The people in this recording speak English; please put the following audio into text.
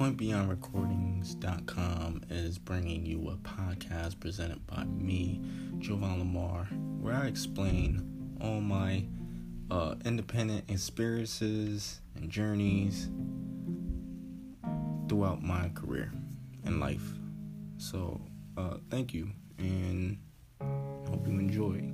PointBeyondRecordings.com is bringing you a podcast presented by me, Jovan Lamar, where I explain all my uh, independent experiences and journeys throughout my career and life. So, uh, thank you and hope you enjoy.